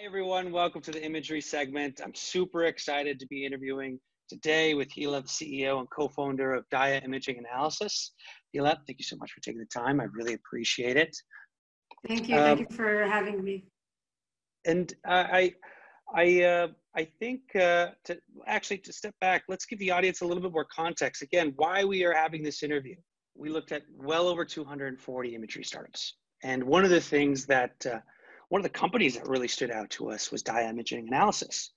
Hi, everyone. Welcome to the imagery segment. I'm super excited to be interviewing today with the CEO and co-founder of Dia Imaging Analysis. Hila, thank you so much for taking the time. I really appreciate it. Thank you. Um, thank you for having me. And uh, I, I, uh, I think uh, to actually to step back, let's give the audience a little bit more context. Again, why we are having this interview. We looked at well over 240 imagery startups, and one of the things that uh, one of the companies that really stood out to us was Dia Imaging Analysis.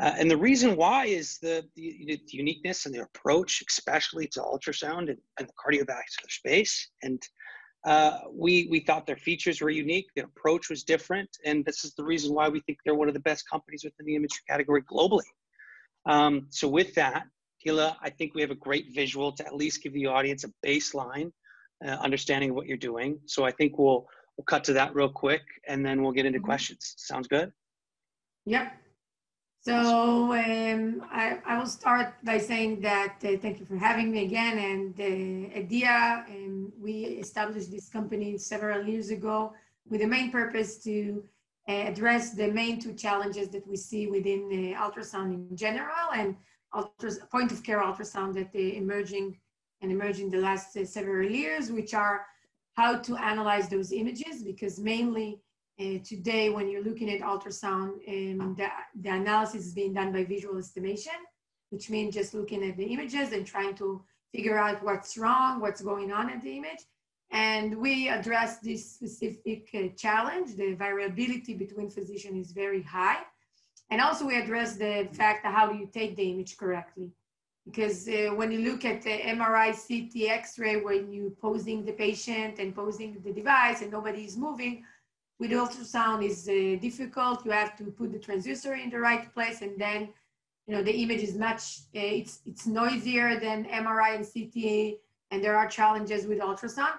Uh, and the reason why is the, the, the, uniqueness and the approach, especially to ultrasound and, and the cardiovascular space. And uh, we, we thought their features were unique, their approach was different, and this is the reason why we think they're one of the best companies within the imagery category globally. Um, so with that, Hila, I think we have a great visual to at least give the audience a baseline uh, understanding of what you're doing. So I think we'll we'll cut to that real quick and then we'll get into mm-hmm. questions. Sounds good? Yep. So um, I, I will start by saying that uh, thank you for having me again. And uh, at um, we established this company several years ago with the main purpose to uh, address the main two challenges that we see within uh, ultrasound in general and point of care ultrasound that are emerging and emerging the last uh, several years, which are how to analyze those images because mainly uh, today when you're looking at ultrasound um, the, the analysis is being done by visual estimation which means just looking at the images and trying to figure out what's wrong what's going on at the image. And we address this specific uh, challenge. The variability between physicians is very high. And also we address the fact how do you take the image correctly because uh, when you look at the MRI, CT, X-ray, when you posing the patient and posing the device and nobody is moving, with ultrasound is uh, difficult. You have to put the transducer in the right place, and then you know the image is much uh, it's it's noisier than MRI and CTA, and there are challenges with ultrasound.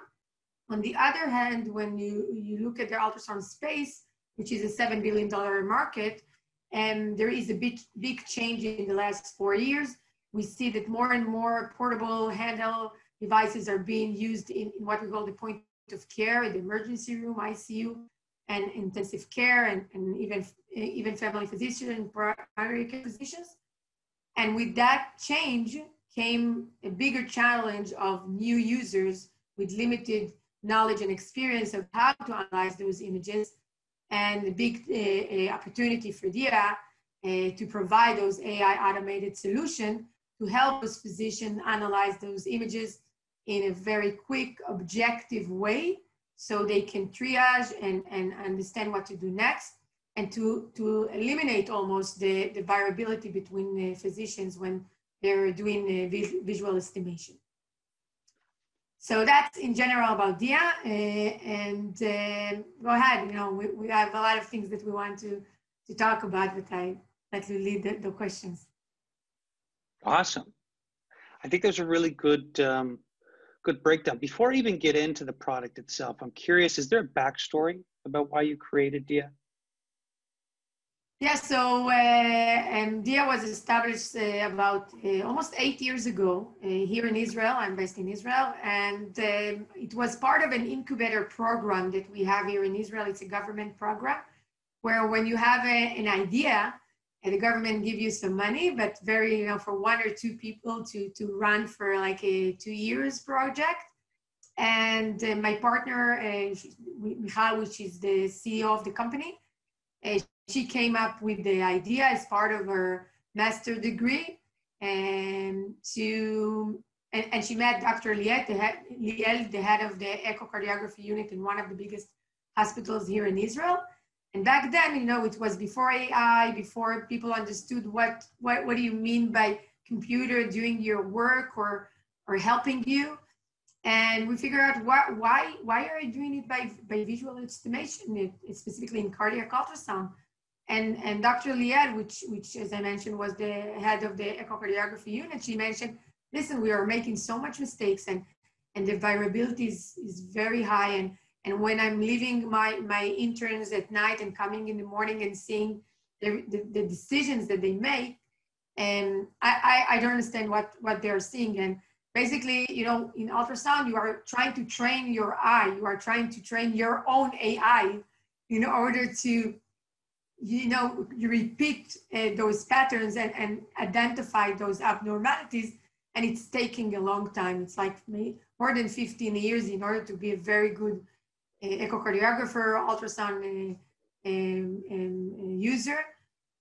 On the other hand, when you you look at the ultrasound space, which is a seven billion dollar market, and there is a big big change in the last four years we see that more and more portable handheld devices are being used in, in what we call the point of care, the emergency room, ICU, and intensive care, and, and even, even family physicians and primary care physicians. And with that change came a bigger challenge of new users with limited knowledge and experience of how to analyze those images and the big uh, uh, opportunity for DIA uh, to provide those AI automated solution to help those physicians analyze those images in a very quick, objective way so they can triage and, and understand what to do next and to, to eliminate almost the, the variability between physicians when they're doing vis visual estimation. So that's in general about DIA. Uh, and uh, go ahead, you know, we, we have a lot of things that we want to, to talk about, but I let you lead the, the questions. Awesome. I think there's a really good um, good breakdown. Before I even get into the product itself, I'm curious, is there a backstory about why you created DIA? Yeah, so uh, um, DIA was established uh, about uh, almost eight years ago uh, here in Israel. I'm based in Israel, and um, it was part of an incubator program that we have here in Israel. It's a government program where when you have a, an idea, the government give you some money, but very, you know, for one or two people to, to run for like a two years project. And uh, my partner, uh, Michal, which is the CEO of the company, uh, she came up with the idea as part of her master degree and to and, and she met Dr. Liel, the head, Liel, the head of the echocardiography unit in one of the biggest hospitals here in Israel. And back then, you know, it was before AI, before people understood what, what, what do you mean by computer doing your work or, or helping you. And we figure out why, why, why are you doing it by, by visual estimation, specifically in cardiac ultrasound. And, and Dr. Liel, which, which, as I mentioned, was the head of the echocardiography unit, she mentioned, listen, we are making so much mistakes and, and the variability is, is very high. And and when I'm leaving my, my interns at night and coming in the morning and seeing the, the, the decisions that they make, and I, I, I, don't understand what, what they're seeing. And basically, you know, in ultrasound, you are trying to train your eye, you are trying to train your own AI in order to you know, you repeat uh, those patterns and, and identify those abnormalities, and it's taking a long time. It's like me, more than 15 years in order to be a very good echocardiographer, ultrasound user.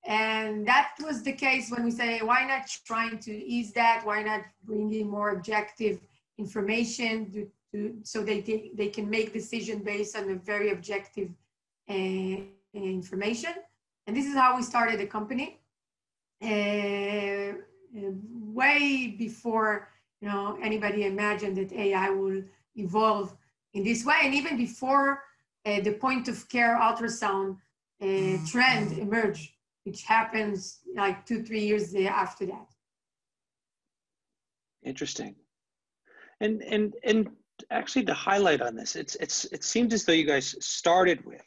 And that was the case when we say, why not trying to ease that? Why not bringing more objective information to, to, so they, they can make decision based on a very objective uh, information? And this is how we started the company. Uh, way before you know anybody imagined that AI will evolve in this way, and even before uh, the point of care ultrasound uh, trend emerged, which happens like two three years after that. Interesting, and and and actually to highlight on this, it's it's it seems as though you guys started with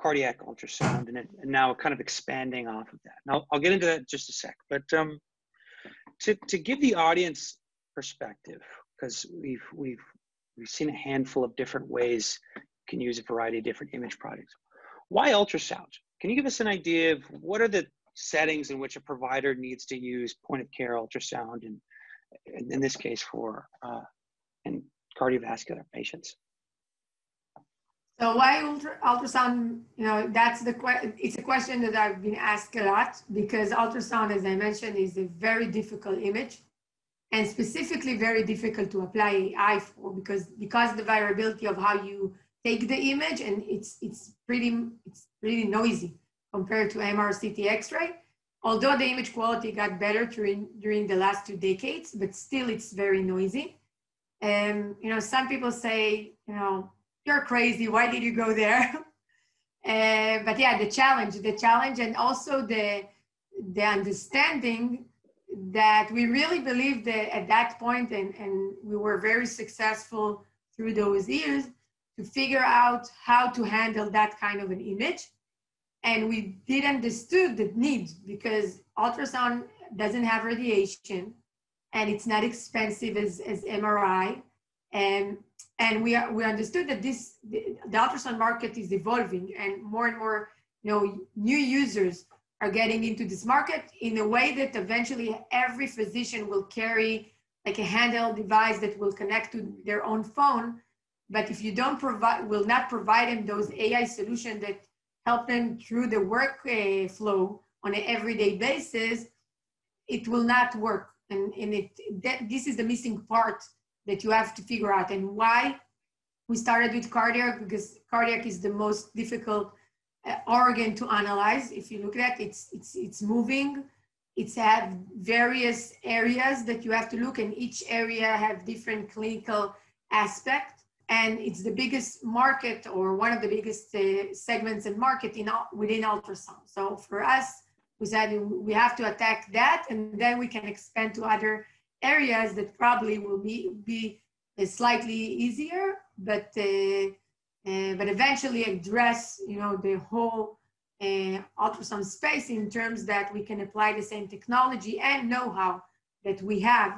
cardiac ultrasound and, it, and now kind of expanding off of that. Now I'll get into that just a sec, but um, to, to give the audience perspective, because we've, we've, we've seen a handful of different ways you can use a variety of different image products. Why ultrasound? Can you give us an idea of what are the settings in which a provider needs to use point of care ultrasound and in this case for uh, in cardiovascular patients? So why ultra, ultrasound? You know, that's the it's a question that I've been asked a lot because ultrasound, as I mentioned, is a very difficult image, and specifically very difficult to apply AI for because because the variability of how you take the image and it's it's pretty it's really noisy compared to MR CT X-ray. Although the image quality got better during during the last two decades, but still it's very noisy. And you know, some people say, you know you're crazy. Why did you go there? uh, but yeah, the challenge, the challenge, and also the the understanding that we really believed that at that point, and, and we were very successful through those years to figure out how to handle that kind of an image. And we did understood the need because ultrasound doesn't have radiation and it's not expensive as, as MRI. And and we, we understood that this the, the ultrasound market is evolving and more and more you know new users are getting into this market in a way that eventually every physician will carry like a handheld device that will connect to their own phone but if you don't provide will not provide them those ai solutions that help them through the workflow uh, on an everyday basis it will not work and, and it that, this is the missing part that you have to figure out. And why we started with cardiac, because cardiac is the most difficult organ to analyze. If you look at it, it's, it's, it's moving. It's have various areas that you have to look and each area have different clinical aspect. And it's the biggest market or one of the biggest uh, segments in market in, within ultrasound. So for us, we said we have to attack that and then we can expand to other areas that probably will be, be uh, slightly easier, but, uh, uh, but eventually address, you know, the whole uh, ultrasound space in terms that we can apply the same technology and know-how that we have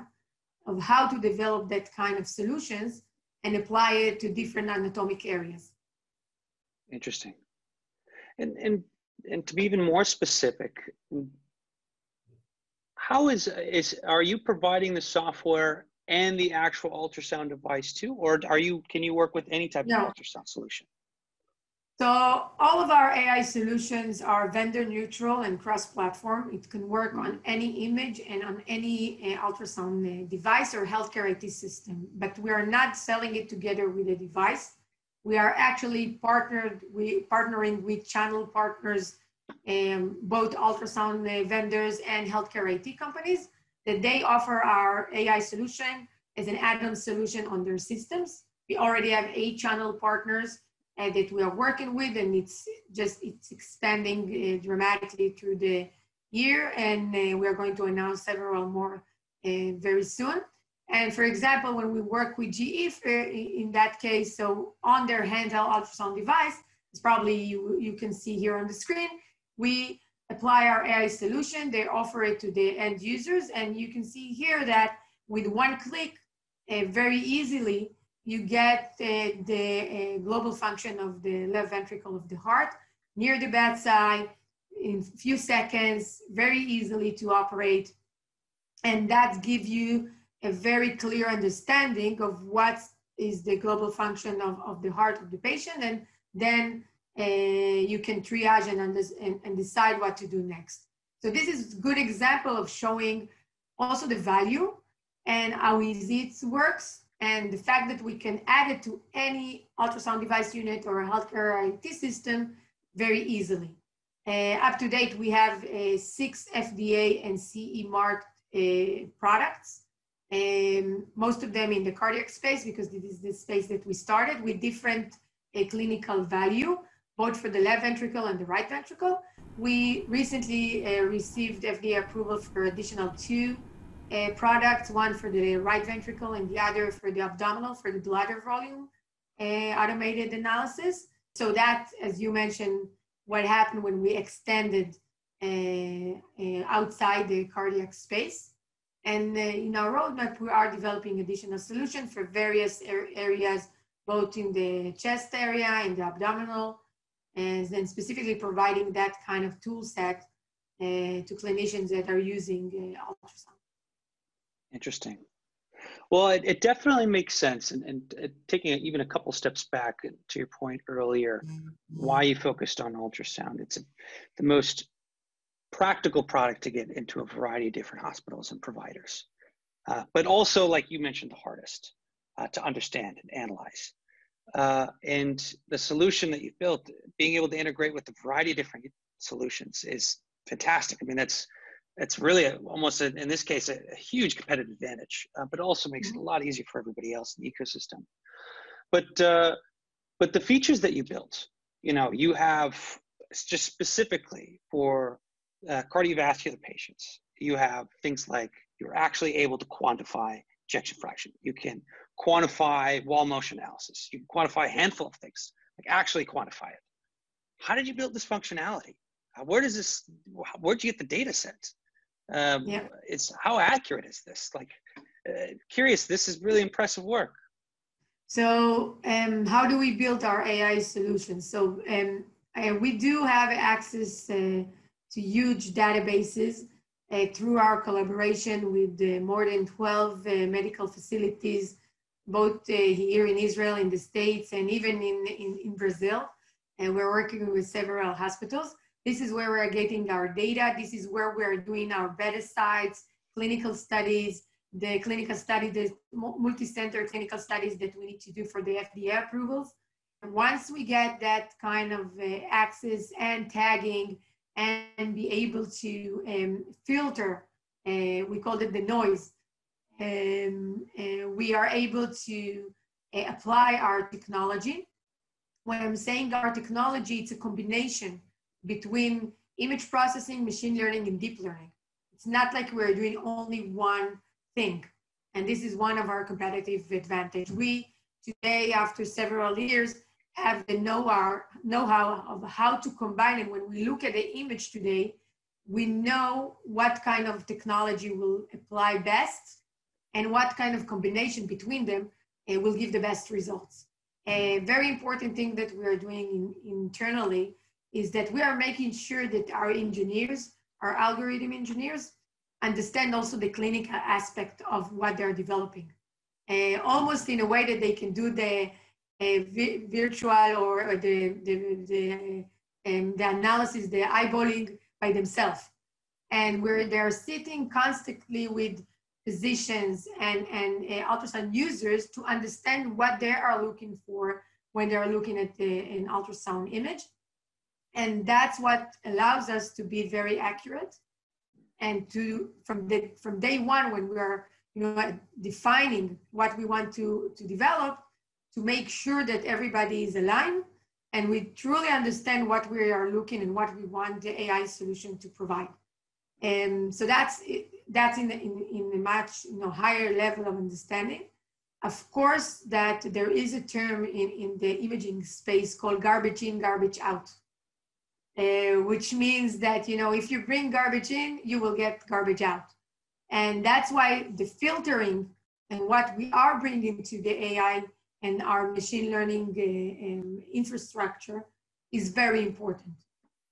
of how to develop that kind of solutions and apply it to different anatomic areas. Interesting. And, and, and to be even more specific, how is is are you providing the software and the actual ultrasound device too, or are you can you work with any type no. of ultrasound solution? So all of our AI solutions are vendor neutral and cross-platform. It can work on any image and on any uh, ultrasound uh, device or healthcare IT system, but we are not selling it together with a device. We are actually partnered, we partnering with channel partners um, both ultrasound uh, vendors and healthcare IT companies that they offer our AI solution as an add-on solution on their systems. We already have eight channel partners uh, that we are working with, and it's just it's expanding uh, dramatically through the year, and uh, we are going to announce several more uh, very soon. And for example, when we work with GE in that case, so on their handheld ultrasound device, it's probably you, you can see here on the screen, we apply our AI solution, they offer it to the end users, and you can see here that with one click, uh, very easily, you get uh, the uh, global function of the left ventricle of the heart near the bedside in few seconds, very easily to operate. And that gives you a very clear understanding of what is the global function of, of the heart of the patient. And then you can triage and, and, and decide what to do next. So this is a good example of showing also the value and how easy it works and the fact that we can add it to any ultrasound device unit or a healthcare IT system very easily. Uh, up to date, we have uh, six FDA and CE marked uh, products, um, most of them in the cardiac space because this is the space that we started with different uh, clinical value, both for the left ventricle and the right ventricle. We recently uh, received FDA approval for additional two uh, products, one for the right ventricle and the other for the abdominal, for the bladder volume uh, automated analysis. So that, as you mentioned, what happened when we extended uh, uh outside the cardiac space. And in our roadmap, we are developing additional solutions for various areas, both in the chest area, in the abdominal, and then specifically providing that kind of tool set uh, to clinicians that are using ultrasound. Interesting. Well, it, it definitely makes sense. And, and uh, taking even a couple steps back to your point earlier, why you focused on ultrasound. It's a, the most practical product to get into a variety of different hospitals and providers. Uh, but also, like you mentioned, the hardest uh, to understand and analyze. Uh, and the solution that you built, being able to integrate with a variety of different solutions is fantastic. I mean, that's it's really a, almost a, in this case a, a huge competitive advantage, uh, but also makes it a lot easier for everybody else in the ecosystem. But uh, but the features that you built, you know, you have just specifically for uh, cardiovascular patients, you have things like you're actually able to quantify ejection fraction. You can quantify wall motion analysis. You can quantify a handful of things, like actually quantify it. How did you build this functionality? Where does this? Where'd you get the data set? Um, yeah. It's how accurate is this? Like, uh, curious. This is really impressive work. So, um, how do we build our AI solutions? So, um, uh, we do have access uh, to huge databases uh, through our collaboration with uh, more than 12 uh, medical facilities, both here in Israel, in the States, and even in, in, in Brazil. And we're working with several hospitals. This is where we're getting our data. This is where we're doing our beta sites, clinical studies, the clinical study, the multi-center clinical studies that we need to do for the FDA approvals. And once we get that kind of uh, access and tagging and be able to um, filter, uh, we call it the noise, um, uh, we are able to uh, apply our technology. When I'm saying our technology, it's a combination between image processing, machine learning, and deep learning. It's not like we're doing only one thing. And this is one of our competitive advantage. We today, after several years, have the know-how, know-how of how to combine it. When we look at the image today, we know what kind of technology will apply best and what kind of combination between them uh, will give the best results. A very important thing that we are doing in, internally is that we are making sure that our engineers, our algorithm engineers, understand also the clinical aspect of what they're developing. Uh, almost in a way that they can do the uh, vi virtual or, or, the, the, the, um, the analysis, the eyeballing by themselves. And where they're sitting constantly with physicians and, and uh, ultrasound users to understand what they are looking for when they're looking at the, an ultrasound image. And that's what allows us to be very accurate and to from the from day one when we are you know defining what we want to to develop to make sure that everybody is aligned and we truly understand what we are looking and what we want the ai solution to provide. And so that's that's in, in, in a much you know higher level of understanding. Of course that there is a term in, in the imaging space called garbage in garbage out uh, which means that you know if you bring garbage in, you will get garbage out, and that's why the filtering and what we are bringing to the AI and our machine learning uh, um, infrastructure is very important,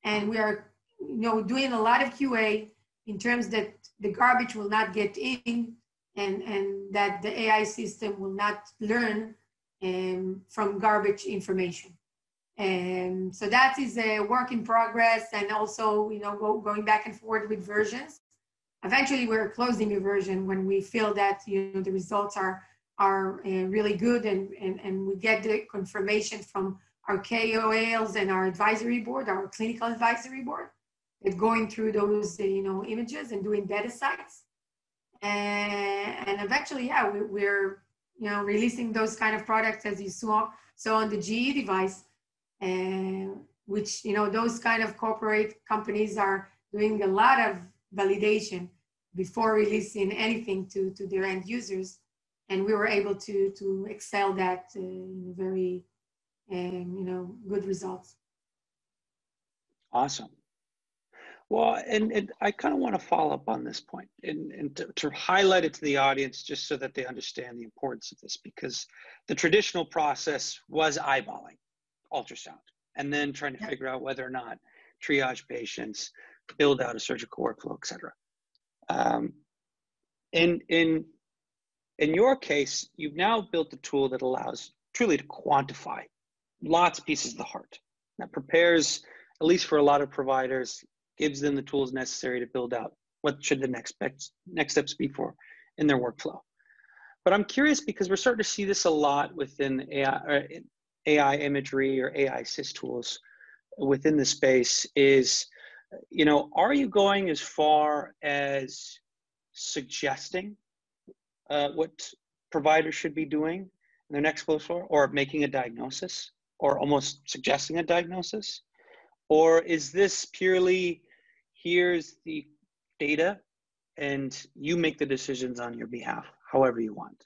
and we are you know, doing a lot of QA in terms that the garbage will not get in and, and that the AI system will not learn um, from garbage information. And so that is a work in progress and also, you know, go, going back and forth with versions. Eventually we're closing a version when we feel that, you know, the results are, are uh, really good and, and, and we get the confirmation from our KOLs and our advisory board, our clinical advisory board, that going through those, uh, you know, images and doing data sites. And, and eventually, yeah, we, we're, you know, releasing those kind of products as you saw, saw on the GE device which you know those kind of corporate companies are doing a lot of validation before releasing anything to, to their end users. And we were able to to excel that uh, in very um, you know good results. Awesome well and, and i kind of want to follow up on this point and, and to, to highlight it to the audience just so that they understand the importance of this because the traditional process was eyeballing ultrasound and then trying to figure out whether or not triage patients, build out a surgical workflow, et cetera. Um, in, in, in your case, you've now built a tool that allows truly to quantify lots of pieces of the heart that prepares, at least for a lot of providers, gives them the tools necessary to build out what should the next steps, next steps be for in their workflow. But I'm curious because we're starting to see this a lot within AI, AI imagery or AI assist tools within the space is, you know, are you going as far as suggesting uh, what providers should be doing in their next flow or making a diagnosis or almost suggesting a diagnosis? Or is this purely here's the data and you make the decisions on your behalf, however you want?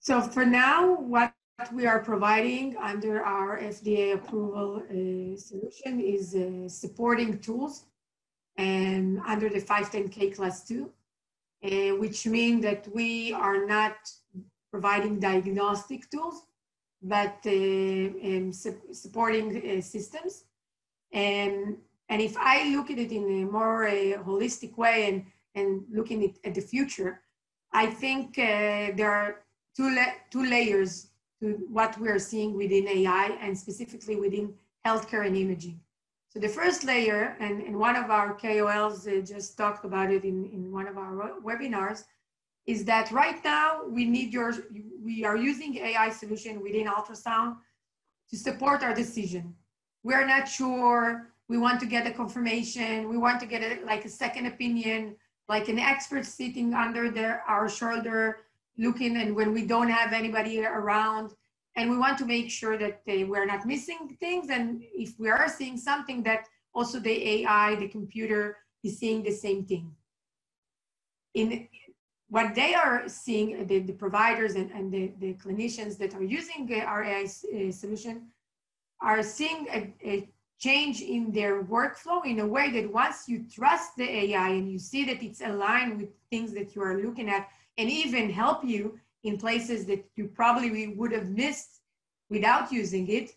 So for now, what we are providing under our FDA approval uh, solution is uh, supporting tools and under the 510K class 2, uh, which mean that we are not providing diagnostic tools, but uh, um, su supporting uh, systems. And, and if I look at it in a more uh, holistic way and, and looking at, the future, I think there are two, la two layers to what we are seeing within AI and specifically within healthcare and imaging. So the first layer, and, and one of our KOLs uh, just talked about it in, in one of our webinars, is that right now we need your, we are using AI solution within ultrasound to support our decision. We're not sure, we want to get a confirmation, we want to get a, like a second opinion, like an expert sitting under their, our shoulder looking and when we don't have anybody around. And we want to make sure that they, we're not missing things. And if we are seeing something that also the ai the computer is seeing the same thing. In what they are seeing the, the providers and, and the, the clinicians that are using our ai uh, solution are seeing a, a change in their workflow in a way that once you trust the ai and you see that it's aligned with things that you are looking at and even help you in places that you probably would have missed without using it,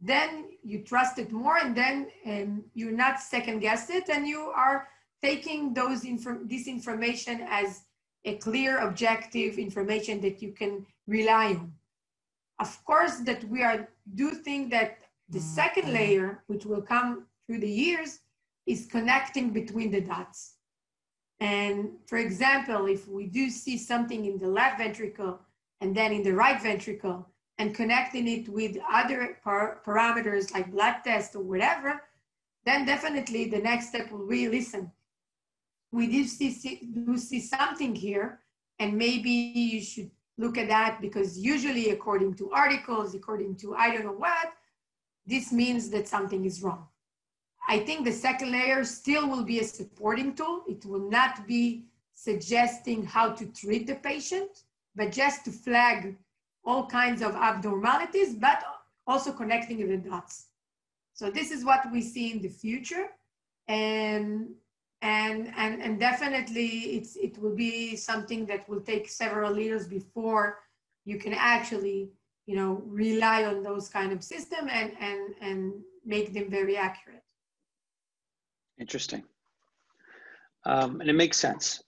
then you trust it more and then um, you're not second guess it and you are taking those inform- this information as a clear objective information that you can rely on. Of course that we are do think that the second mm-hmm. layer which will come through the years is connecting between the dots and for example, if we do see something in the left ventricle and then in the right ventricle and connecting it with other par parameters like blood test or whatever, then definitely the next step will be listen. We do see, see, do see something here and maybe you should look at that because usually according to articles, according to I don't know what, this means that something is wrong. I think the second layer still will be a supporting tool. It will not be suggesting how to treat the patient, but just to flag all kinds of abnormalities, but also connecting the dots. So this is what we see in the future. And, and, and, and definitely it's, it will be something that will take several years before you can actually, you know, rely on those kind of system and, and, and make them very accurate. Interesting. Um, and it makes sense.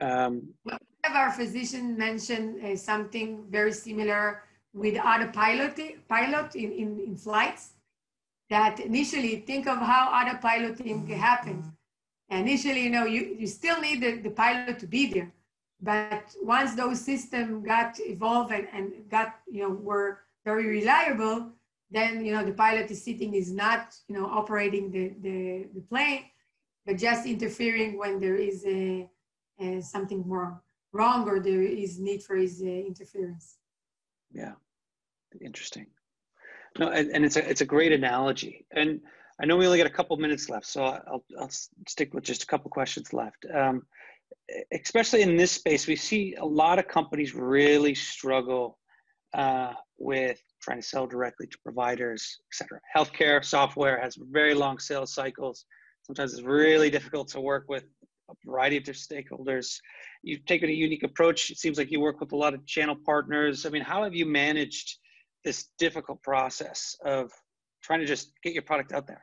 Um, well, our physician mentioned uh, something very similar with autopilot pilot in, in, in flights that initially think of how autopiloting happens. Initially, you know, you, you still need the, the pilot to be there. But once those systems got evolved and, and got, you know, were very reliable, then, you know, the pilot is sitting is not, you know, operating the, the, the plane, but just interfering when there is a, a something wrong, wrong or there is need for his uh, interference. Yeah, interesting. No, and, and, it's a it's a great analogy. And I know we only got a couple minutes left, so I'll I'll stick with just a couple questions left. Um, especially in this space, we see a lot of companies really struggle uh, with trying to sell directly to providers, et cetera. Healthcare software has very long sales cycles. Sometimes it's really difficult to work with a variety of different stakeholders. You've taken a unique approach. It seems like you work with a lot of channel partners. I mean, how have you managed this difficult process of trying to just get your product out there?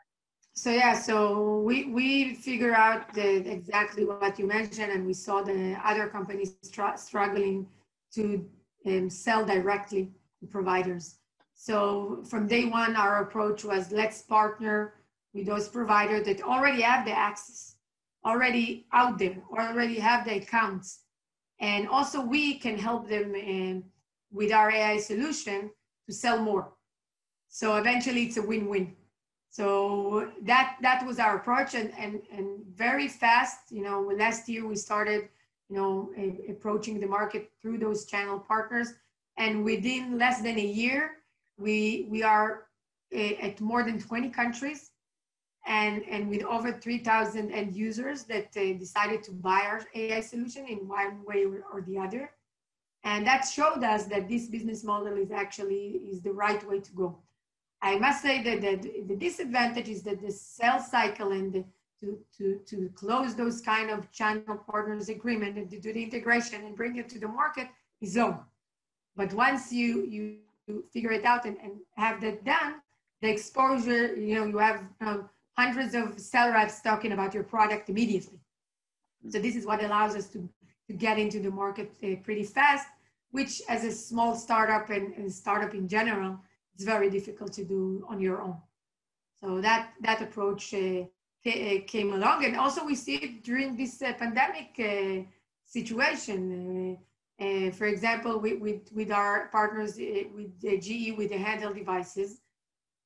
So yeah, so we we figure out the, exactly what you mentioned, and we saw the other companies str- struggling to um, sell directly to providers. So from day one, our approach was let's partner with those providers that already have the access, already out there, already have the accounts, and also we can help them um, with our AI solution to sell more. So eventually, it's a win-win. So that that was our approach, and and and very fast. You know, last year we started, you know, a, approaching the market through those channel partners, and within less than a year, we we are eh, at more than 20 countries, and and with over 3,000 end users that uh, decided to buy our AI solution in one way or the other, and that showed us that this business model is actually is the right way to go. I must say that, that the disadvantage is that the sales cycle and the, to, to, to close those kind of channel partners agreement and to do the integration and bring it to the market is long. But once you, you, you figure it out and, and have that done, the exposure, you know, you have um, hundreds of sales reps talking about your product immediately. So this is what allows us to, to get into the market uh, pretty fast, which as a small startup and, and startup in general, it's very difficult to do on your own. So that that approach uh, uh, came along, and also we see it during this uh, pandemic uh, situation. Uh, uh, for example, with, with, with our partners with the GE with the handheld devices,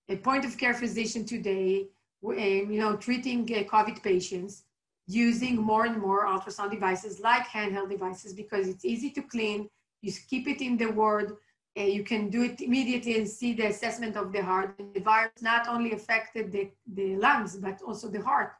a point of care physician today, um, you know, treating COVID patients using more and more ultrasound devices like handheld devices because it's easy to clean. You keep it in the ward uh, you can do it immediately and see the assessment of the heart. The virus not only affected the, the lungs, but also the heart.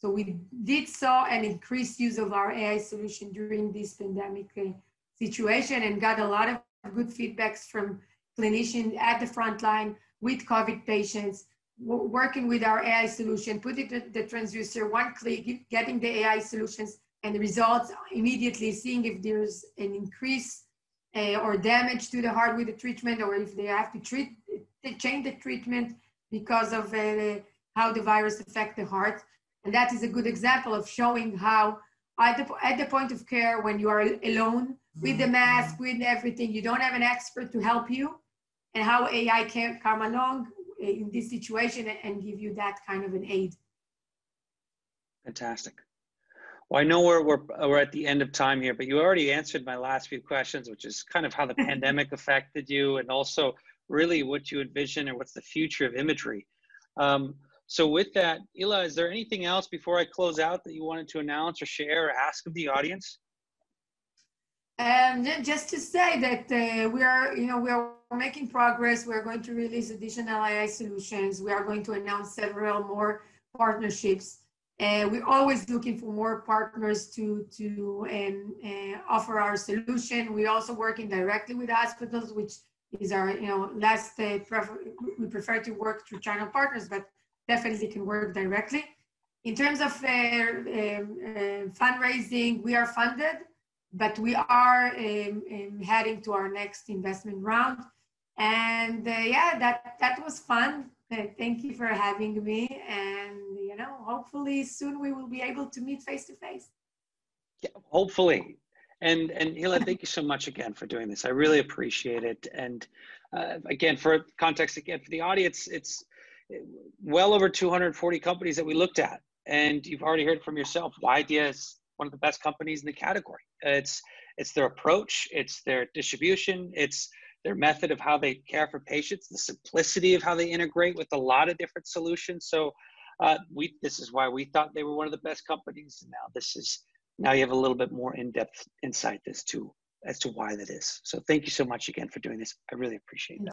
So we did saw an increased use of our AI solution during this pandemic uh, situation and got a lot of good feedbacks from clinicians at the front line with COVID patients, working with our AI solution, putting the, the transducer, one click, getting the AI solutions and the results immediately, seeing if there's an increase uh, or damage to the heart with the treatment, or if they have to treat, they change the treatment because of uh, how the virus affect the heart. And that is a good example of showing how at the, at the point of care, when you are alone with the mask, with everything, you don't have an expert to help you, and how AI can come along in this situation and give you that kind of an aid. Fantastic. Well, I know we're, we're, we're at the end of time here, but you already answered my last few questions, which is kind of how the pandemic affected you and also really what you envision and what's the future of imagery. Um, so with that, Hila, is there anything else before I close out that you wanted to announce or share or ask of the audience? Um, just to say that uh, we are, you know, we are making progress. We're going to release additional AI solutions. We are going to announce several more partnerships. Uh, we're always looking for more partners to, to um, uh, offer our solution. We're also working directly with hospitals, which is our, you know, last, uh, prefer we prefer to work through channel partners, but definitely can work directly. In terms of uh, um, uh, fundraising, we are funded, but we are um, um, heading to our next investment round. And uh, yeah, that, that was fun. Thank you for having me. And, you know, hopefully soon we will be able to meet face to face. Yeah, hopefully. And, and Hila, thank you so much again for doing this. I really appreciate it. And uh, again, for context, again, for the audience, it's well over 240 companies that we looked at. And you've already heard from yourself, YDEA is one of the best companies in the category. It's, it's their approach, it's their distribution, it's their method of how they care for patients, the simplicity of how they integrate with a lot of different solutions. So uh, we this is why we thought they were one of the best companies. Now this is now you have a little bit more in-depth insight as to as to why that is. So thank you so much again for doing this. I really appreciate that.